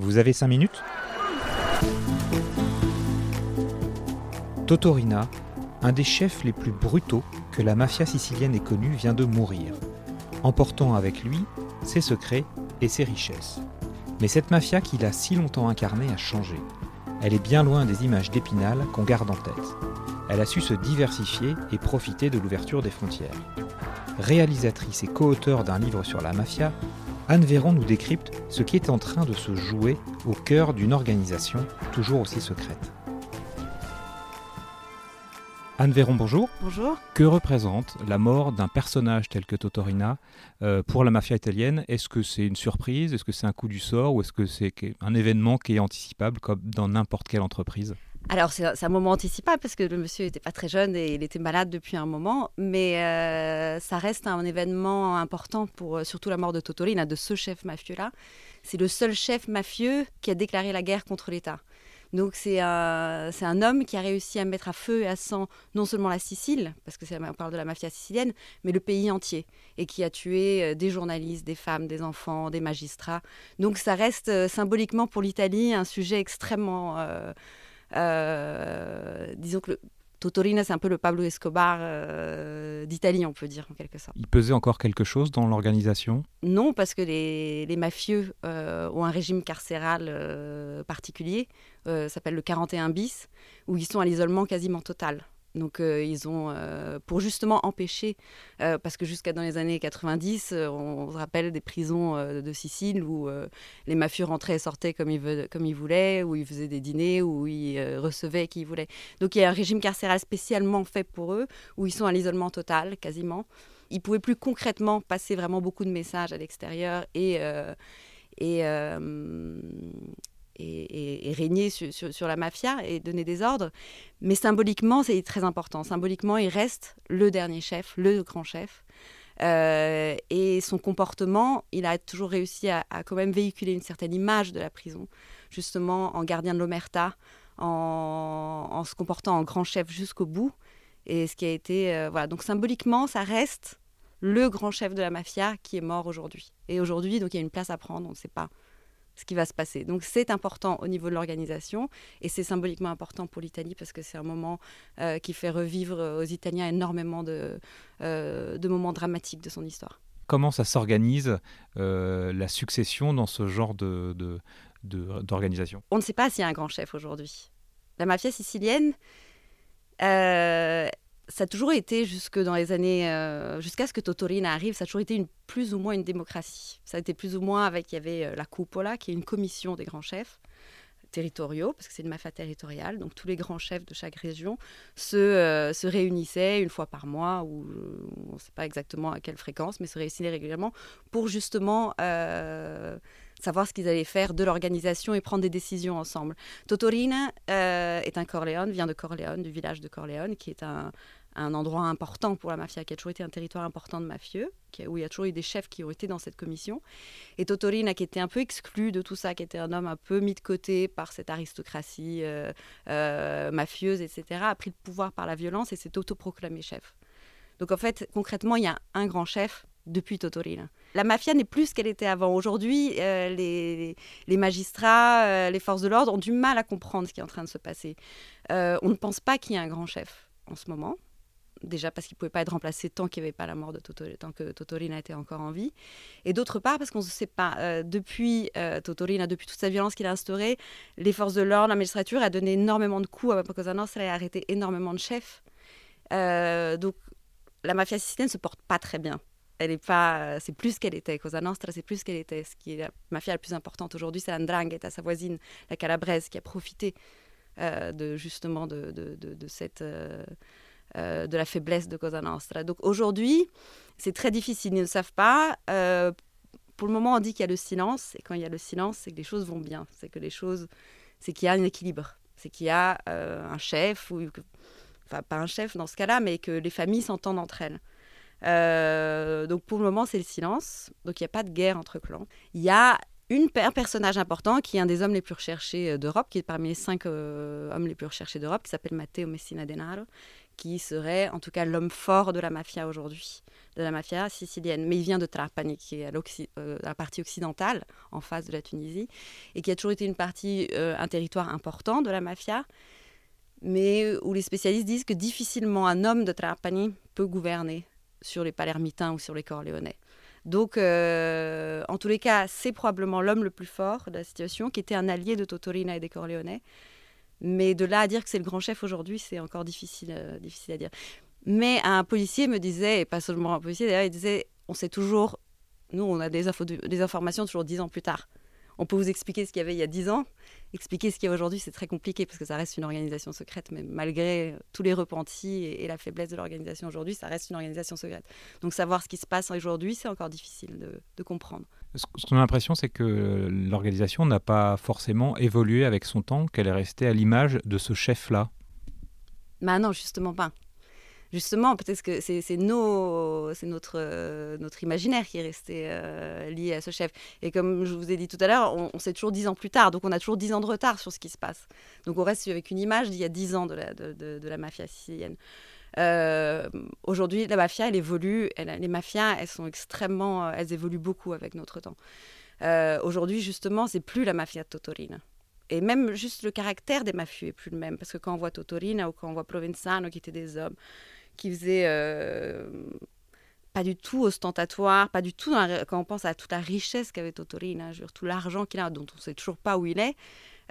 Vous avez 5 minutes Totorina, un des chefs les plus brutaux que la mafia sicilienne ait connu, vient de mourir, emportant avec lui ses secrets et ses richesses. Mais cette mafia qu'il a si longtemps incarnée a changé. Elle est bien loin des images d'Épinal qu'on garde en tête. Elle a su se diversifier et profiter de l'ouverture des frontières. Réalisatrice et co-auteur d'un livre sur la mafia, Anne Véron nous décrypte ce qui est en train de se jouer au cœur d'une organisation toujours aussi secrète. Anne Véron, bonjour. Bonjour. Que représente la mort d'un personnage tel que Totorina euh, pour la mafia italienne? Est-ce que c'est une surprise? Est-ce que c'est un coup du sort? Ou est-ce que c'est un événement qui est anticipable comme dans n'importe quelle entreprise? Alors, c'est un moment anticipable parce que le monsieur n'était pas très jeune et il était malade depuis un moment, mais euh, ça reste un événement important pour euh, surtout la mort de Totorina, de ce chef mafieux-là. C'est le seul chef mafieux qui a déclaré la guerre contre l'État. Donc c'est un, un, homme qui a réussi à mettre à feu et à sang non seulement la Sicile, parce que on parle de la mafia sicilienne, mais le pays entier, et qui a tué euh, des journalistes, des femmes, des enfants, des magistrats. Donc ça reste symboliquement pour l'Italie un sujet extrêmement... disons que le, Totorina, c'est un peu le Pablo Escobar euh, d'Italie, on peut dire, en quelque sorte. Il pesait encore quelque chose dans l'organisation? Non, parce que les, mafieux euh, ont un régime carcéral euh, particulier, s'appelle le 41 bis, où ils sont à l'isolement quasiment total. Donc euh, ils ont, euh, pour justement empêcher, euh, parce que jusqu'à dans les années 90, on, se rappelle des prisons de Sicile où les mafieux rentraient et sortaient comme ils, comme ils voulaient, où ils faisaient des dîners, où ils recevaient qui ils voulaient. Donc il y a un régime carcéral spécialement fait pour eux, où ils sont à l'isolement total quasiment. Ils pouvaient plus concrètement passer vraiment beaucoup de messages à l'extérieur et, et, et, régner sur, la mafia et donner des ordres. Mais symboliquement, c'est très important. Symboliquement, il reste le dernier chef, le grand chef. Euh, et son comportement, il a toujours réussi à, quand même véhiculer une certaine image de la prison, justement en gardien de l'omerta, en, se comportant en grand chef jusqu'au bout. Et ce qui a été. Euh, voilà. Donc symboliquement, ça reste le grand chef de la mafia qui est mort aujourd'hui. Et aujourd'hui, donc il y a une place à prendre, on ne sait pas ce qui va se passer. Donc c'est important au niveau de l'organisation et c'est symboliquement important pour l'Italie parce que c'est un moment euh, qui fait revivre aux Italiens énormément de, euh, de moments dramatiques de son histoire. Comment ça s'organise euh, la succession dans ce genre de, d'organisation? On ne sait pas s'il y a un grand chef aujourd'hui. La mafia sicilienne, ça a toujours été, jusque dans les années, euh, jusqu'à ce que Totorina arrive, ça a toujours été plus ou moins une démocratie. Ça a été plus ou moins avec, il y avait euh, la Cupola, qui est une commission des grands chefs territoriaux, parce que c'est une mafia territoriale, donc tous les grands chefs de chaque région se, euh, se réunissaient une fois par mois, ou on ne sait pas exactement à quelle fréquence, mais se réunissaient régulièrement pour justement savoir ce qu'ils allaient faire de l'organisation et prendre des décisions ensemble. Totorina est un Corleone, vient de Corleone, du village de Corleone, qui est un, un endroit important pour la mafia, qui a toujours été un territoire important de mafieux, où il y a toujours eu des chefs qui ont été dans cette commission. Et Totorina, qui était un peu exclu de tout ça, qui était un homme un peu mis de côté par cette aristocratie euh, euh, mafieuse, etc., a pris le pouvoir par la violence et s'est autoproclamé chef. Donc en fait, concrètement, il y a un grand chef depuis Totorina. La mafia n'est plus ce qu'elle était avant. Aujourd'hui, euh, les, magistrats, les forces de l'ordre ont du mal à comprendre ce qui est en train de se passer. on ne pense pas qu'il y ait un grand chef en ce moment déjà parce qu'il ne pouvait pas être remplacé tant qu'il n'y avait pas la mort de Totorina, tant que Totorina était encore en vie. Et d'autre part, parce qu'on ne sait pas, euh, depuis euh, Totorina, depuis toute sa violence qu'il a instaurée, les forces de l'ordre, la magistrature a donné énormément de coups à Cosa Nostra et a arrêté énormément de chefs. Euh, donc la mafia sicilienne ne se porte pas très bien. Elle est pas, c'est plus qu'elle était. Cosa Nostra, c'est plus qu'elle était. Ce qui est la mafia la plus importante aujourd'hui, c'est l'Andrangheta, sa voisine, la Calabrese, qui a profité de justement de, de, de cette euh, de la faiblesse de Cosa Nostra. Donc aujourd'hui, c'est très difficile. Ils ne savent pas. Euh, pour le moment, on dit qu'il y a le silence, et quand il y a le silence, c'est que les choses vont bien, c'est que les choses, c'est qu'il y a un équilibre, c'est qu'il y a euh, un chef, ou enfin pas un chef dans ce cas-là, mais que les familles s'entendent entre elles. Euh, donc pour le moment, c'est le silence. Donc il n'y a pas de guerre entre clans. Il y a un personnage important qui est un des hommes les plus recherchés euh, d'Europe, qui est parmi les cinq hommes les plus recherchés d'Europe, qui s'appelle Matteo Messina Denaro, qui serait en tout cas l'homme fort de la mafia aujourd'hui de la mafia sicilienne. Mais il vient de Trapani, qui est à euh, la partie occidentale, en face de la Tunisie, et qui a toujours été une partie, euh, un territoire important de la mafia, mais où les spécialistes disent que difficilement un homme de Trapani peut gouverner sur les Palermitains ou sur les Corléonais. Donc, euh, en tous les cas, c'est probablement l'homme le plus fort de la situation, qui était un allié de Totorina et des Corléonais. Mais de là à dire que c'est le grand chef aujourd'hui, c'est encore difficile, difficile à dire. Mais un policier me disait, et pas seulement un policier d'ailleurs, il disait on sait toujours, nous on a des informations toujours dix ans plus tard. On peut vous expliquer ce qu'il y avait il y a dix ans, expliquer ce qu'il y a aujourd'hui, c'est très compliqué parce que ça reste une organisation secrète, mais malgré tous les repentis et, la faiblesse de l'organisation aujourd'hui, ça reste une organisation secrète. Donc savoir ce qui se passe aujourd'hui, c'est encore difficile de, de comprendre. Ce qu'on a l'impression, c'est que l'organisation n'a pas forcément évolué avec son temps, qu'elle est restée à l'image de ce chef-là. Bah non, justement pas justement, peut-être que c'est notre, euh, notre imaginaire qui est resté euh, lié à ce chef. Et comme je vous ai dit tout à l'heure, on, sait toujours dix ans plus tard, donc on a toujours dix ans de retard sur ce qui se passe. Donc on reste avec une image d'il y a dix ans de la, de, la mafia sicilienne. Euh, aujourd'hui, la mafia, elle évolue. les mafias, elles sont extrêmement, elles évoluent beaucoup avec notre temps. Aujourd'hui, justement, c'est plus la mafia de Totorina. Et même juste le caractère des mafieux est plus le même. Parce que quand on voit Totorina ou quand on voit Provenzano, qui étaient des hommes qui faisait euh, pas du tout ostentatoire, pas du tout quand on pense à toute la richesse qu'avait Totorina, tout l'argent qu'il a, dont on ne sait toujours pas où il est,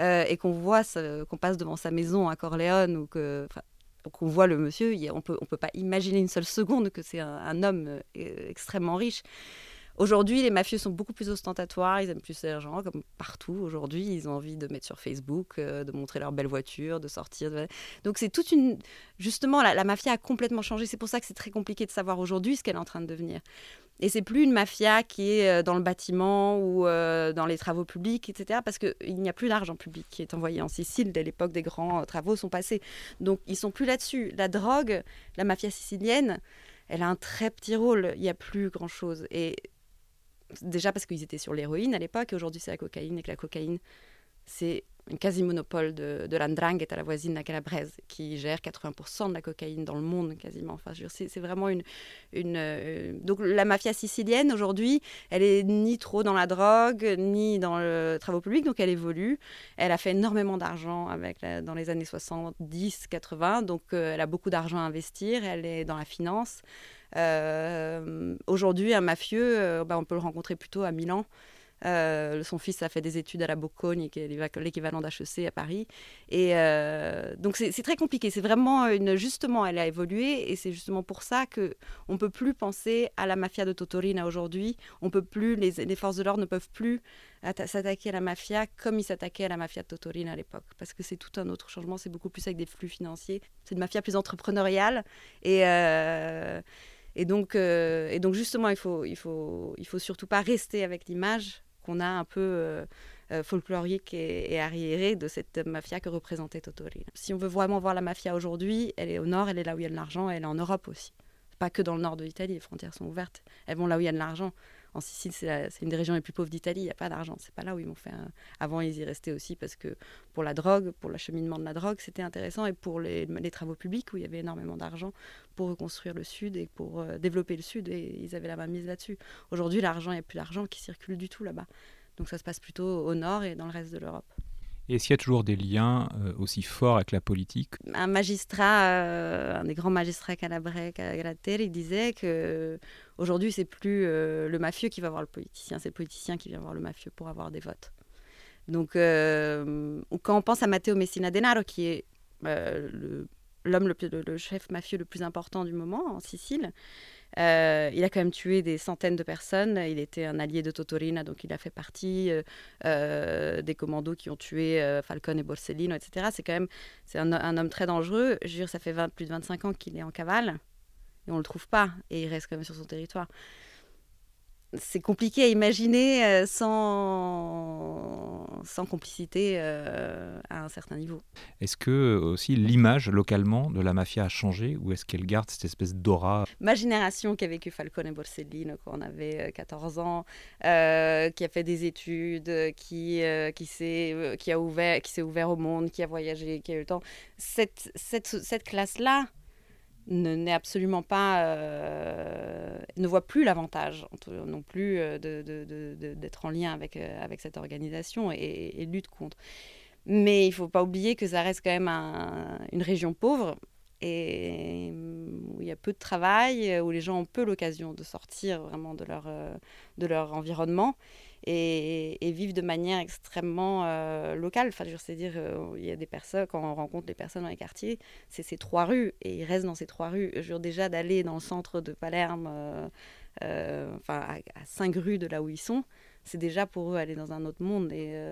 euh, et qu'on voit, qu'on passe devant sa maison à Corleone ou que qu'on voit le monsieur, on peut, on peut pas imaginer une seule seconde que c'est un, homme euh, extrêmement riche. Aujourd'hui, les mafieux sont beaucoup plus ostentatoires, ils aiment plus l'argent, comme partout aujourd'hui. Ils ont envie de mettre sur Facebook, euh, de montrer leur belle voiture, de sortir. Donc c'est toute une... Justement, la, mafia a complètement changé. C'est pour ça que c'est très compliqué de savoir aujourd'hui ce qu'elle est en train de devenir. Et c'est plus une mafia qui est euh, dans le bâtiment ou euh, dans les travaux publics, etc. Parce qu'il n'y a plus d'argent public qui est envoyé en Sicile dès l'époque des grands travaux sont passés. Donc ils sont plus là-dessus. La drogue, la mafia sicilienne, elle a un très petit rôle. Il n'y a plus grand-chose. Et déjà parce qu'ils étaient sur l'héroïne à l'époque, et aujourd'hui c'est la cocaïne, et que la cocaïne, c'est un quasi-monopole de, de l'Andrangheta, à la voisine de la Calabrese, qui gère 80% de la cocaïne dans le monde quasiment. Enfin, c'est vraiment une... euh, donc la mafia sicilienne, aujourd'hui, elle est ni trop dans la drogue, ni dans le travaux publics, donc elle évolue. Elle a fait énormément d'argent dans les années 70, 80, donc euh, elle a beaucoup d'argent à investir, elle est dans la finance. Euh, aujourd'hui, un mafieux, euh, bah, on peut le rencontrer plutôt à Milan. Euh, son fils a fait des études à la Bocconi, qui est l'équivalent d'HEC à Paris. Donc c'est très compliqué. C'est vraiment une justement, elle a évolué et c'est justement pour ça que on peut plus penser à la mafia de Totorina aujourd'hui. On peut plus, les, les forces de l'ordre ne peuvent plus s'attaquer à la mafia comme ils s'attaquaient à la mafia de Totorina à l'époque, parce que c'est tout un autre changement. C'est beaucoup plus avec des flux financiers. C'est une mafia plus entrepreneuriale et et donc, euh, et donc justement, il faut, il faut, il faut surtout pas rester avec l'image qu'on a un peu euh, euh, folklorique et, arriérée de cette mafia que représentait Totori. Si on veut vraiment voir la mafia aujourd'hui, elle est au nord, elle est là où il y a de l'argent, elle est en Europe aussi. Pas que dans le nord de l'Italie, les frontières sont ouvertes. Elles vont là où il y a de l'argent. En Sicile, c'est une des régions les plus pauvres d'Italie, il n'y a pas d'argent. C'est pas là où ils vont faire. Avant, ils y restaient aussi parce que pour la drogue, pour l'acheminement de la drogue, c'était intéressant. Et pour les, travaux publics, où il y avait énormément d'argent pour reconstruire le Sud et pour euh, développer le Sud, et ils avaient la main mise là-dessus. Aujourd'hui, l'argent, il n'y a plus d'argent qui circule du tout là-bas. Donc ça se passe plutôt au nord et dans le reste de l'Europe. Et est-ce qu'il y a toujours des liens euh, aussi forts avec la politique? Un magistrat, euh, un des grands magistrats calabrais, Calater, il disait que aujourd'hui c'est plus euh, le mafieux qui va voir le politicien, c'est le politicien qui vient voir le mafieux pour avoir des votes. Donc, quand on pense à Matteo Messina Denaro, qui est l'homme, le, chef mafieux le plus important du moment en Sicile, euh, il a quand même tué des centaines de personnes. Il était un allié de Totorina, donc il a fait partie euh, euh, des commandos qui ont tué Falcone et Borsellino, etc. C'est quand même c'est un, homme très dangereux. Je dire, ça fait plus de 25 ans qu'il est en cavale et on le trouve pas et il reste quand même sur son territoire. C'est compliqué à imaginer euh, sans, sans complicité euh, à un certain niveau. Est-ce que euh, aussi l'image localement de la mafia a changé ou est-ce qu'elle garde cette espèce d'aura? Ma génération qui a vécu Falcone et Borsellino quand on avait 14 ans, qui a fait des études, qui, qui s'est qui a ouvert, qui s'est ouvert au monde, qui a voyagé, qui a eu le temps, cette, cette, cette classe-là, n'est absolument pas, euh, ne voit plus l'avantage non plus euh, d'être en lien avec, euh, avec cette organisation et, lutte contre. Mais il ne faut pas oublier que ça reste quand même une région pauvre et où il y a peu de travail, où les gens ont peu l'occasion de sortir vraiment de leur, de leur environnement et, vivent de manière extrêmement euh, locale. Enfin, dire, euh, il y a des personnes, quand on rencontre des personnes dans les quartiers, c'est ces trois rues et ils restent dans ces trois rues. Je déjà d'aller dans le centre de Palerme, euh, enfin à, cinq rues de là où ils sont, c'est déjà pour eux aller dans un autre monde. Et,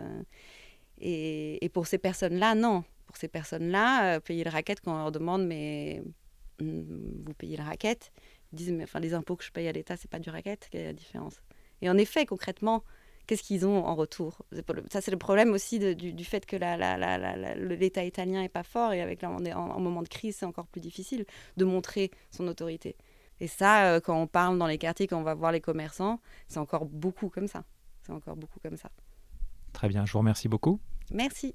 et, pour ces personnes-là, non. Pour ces personnes-là, payer le racket, quand on leur demande, mais hmm, vous payez le racket, ils disent, mais enfin, les impôts que je paye à l'État, c'est pas du racket, quelle est la différence Et en effet, concrètement, qu'est-ce qu'ils ont en retour? Ça, c'est le problème aussi du, fait que l'État italien n'est pas fort et avec en, en, moment de crise, c'est encore plus difficile de montrer son autorité. Et ça, euh, quand on parle dans les quartiers, quand on va voir les commerçants, c'est encore beaucoup comme ça. C'est encore beaucoup comme ça. Très bien, je vous remercie beaucoup. Merci.